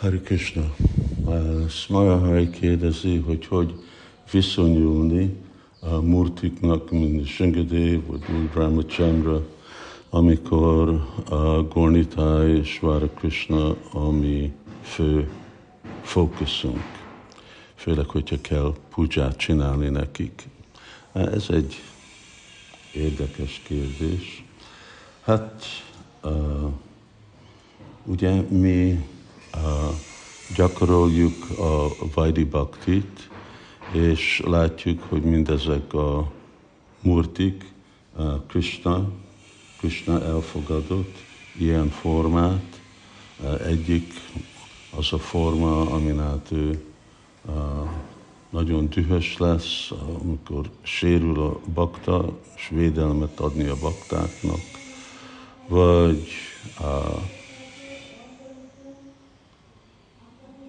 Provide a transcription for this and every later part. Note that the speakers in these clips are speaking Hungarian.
Hari Krishna. Smara kérdezi, hogy hogy viszonyulni a murtiknak, mint Shingadev vagy úgy Ramachandra, amikor a Gornitai és Vara Krishna a mi fő fókuszunk. Főleg, hogyha kell puját csinálni nekik. Ez egy érdekes kérdés. Hát, uh, ugye mi uh, gyakoroljuk a Vajdi Bhaktit, és látjuk, hogy mindezek a murtik, Krishna, Krishna elfogadott ilyen formát. Egyik az a forma, amin át ő nagyon dühös lesz, amikor sérül a bakta, és védelmet adni a baktáknak, vagy uh,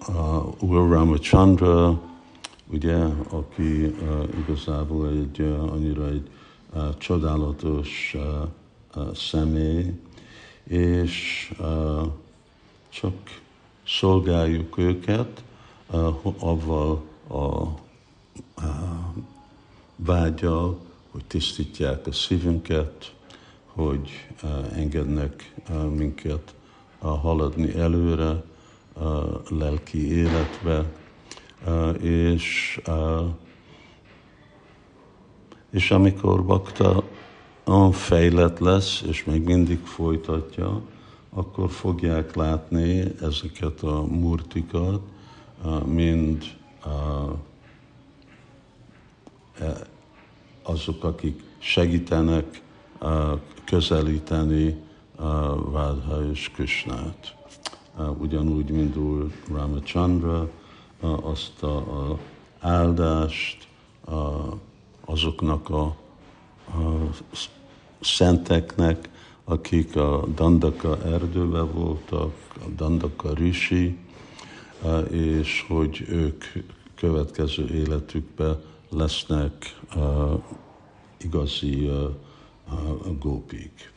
uh, Ur Ramachandra, ugye, aki uh, igazából egy uh, annyira egy uh, csodálatos uh, uh, személy, és uh, csak szolgáljuk őket uh, avval a, a vágyal, hogy tisztítják a szívünket, hogy uh, engednek uh, minket uh, haladni előre, lelki életbe, és, és amikor bakta fejlett lesz, és még mindig folytatja, akkor fogják látni ezeket a murtikat, mind e, azok, akik segítenek közelíteni Vádha és Krishnát ugyanúgy, mint úr Ramachandra, azt a, a áldást azoknak a, a szenteknek, akik a Dandaka erdőbe voltak, a Dandaka Rishi, és hogy ők következő életükben lesznek igazi gópik.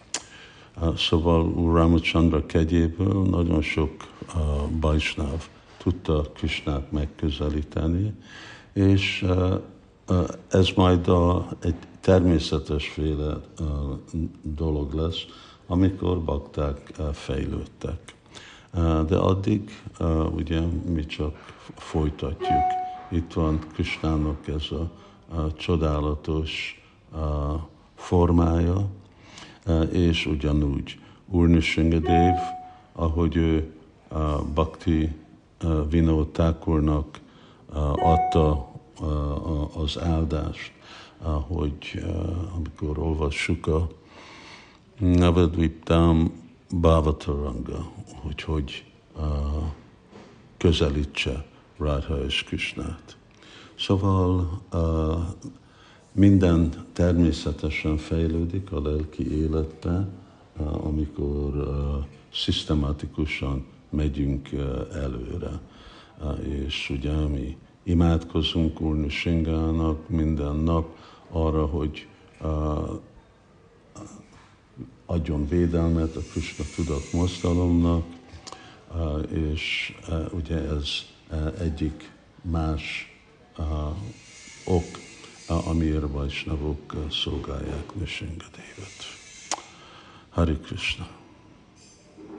Szóval Úr Ramachandra kegyéből nagyon sok bajsnáv tudta Krisnát megközelíteni, és ez majd a, egy természetes féle uh, dolog lesz, amikor bakták fejlődtek. De addig ugye mi csak folytatjuk. Itt van Krisnának ez a, a csodálatos uh, formája, és ugyanúgy Úr Singadev, ahogy ő a Bhakti Vinod adta az áldást, hogy amikor olvassuk a Navadviptam Bhavataranga, hogy hogy közelítse Radha és Krishnát. Szóval minden természetesen fejlődik a lelki életbe, amikor szisztematikusan megyünk előre. És ugye mi imádkozunk Úrni Singának minden nap arra, hogy adjon védelmet a Krishna tudat mozdalomnak, és ugye ez egyik más ok, amiért Vajsnavok szolgálják Nishingadévet. Hari Krishna.